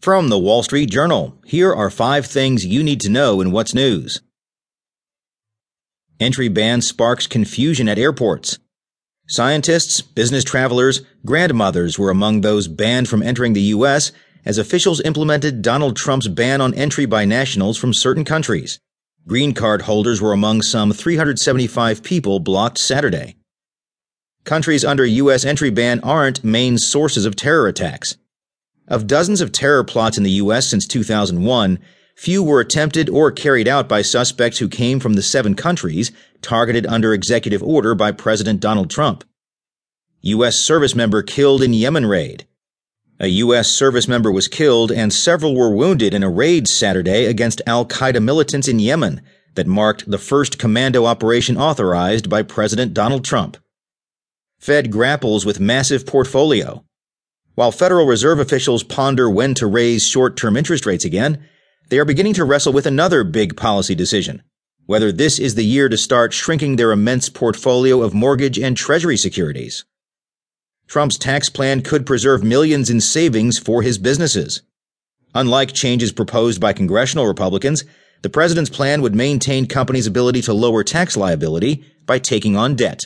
From the Wall Street Journal, here are five things you need to know in what's news. Entry ban sparks confusion at airports. Scientists, business travelers, grandmothers were among those banned from entering the U.S. as officials implemented Donald Trump's ban on entry by nationals from certain countries. Green card holders were among some 375 people blocked Saturday. Countries under U.S. entry ban aren't main sources of terror attacks. Of dozens of terror plots in the U.S. since 2001, few were attempted or carried out by suspects who came from the seven countries targeted under executive order by President Donald Trump. U.S. service member killed in Yemen raid. A U.S. service member was killed and several were wounded in a raid Saturday against Al Qaeda militants in Yemen that marked the first commando operation authorized by President Donald Trump. Fed grapples with massive portfolio. While Federal Reserve officials ponder when to raise short term interest rates again, they are beginning to wrestle with another big policy decision whether this is the year to start shrinking their immense portfolio of mortgage and treasury securities. Trump's tax plan could preserve millions in savings for his businesses. Unlike changes proposed by congressional Republicans, the president's plan would maintain companies' ability to lower tax liability by taking on debt.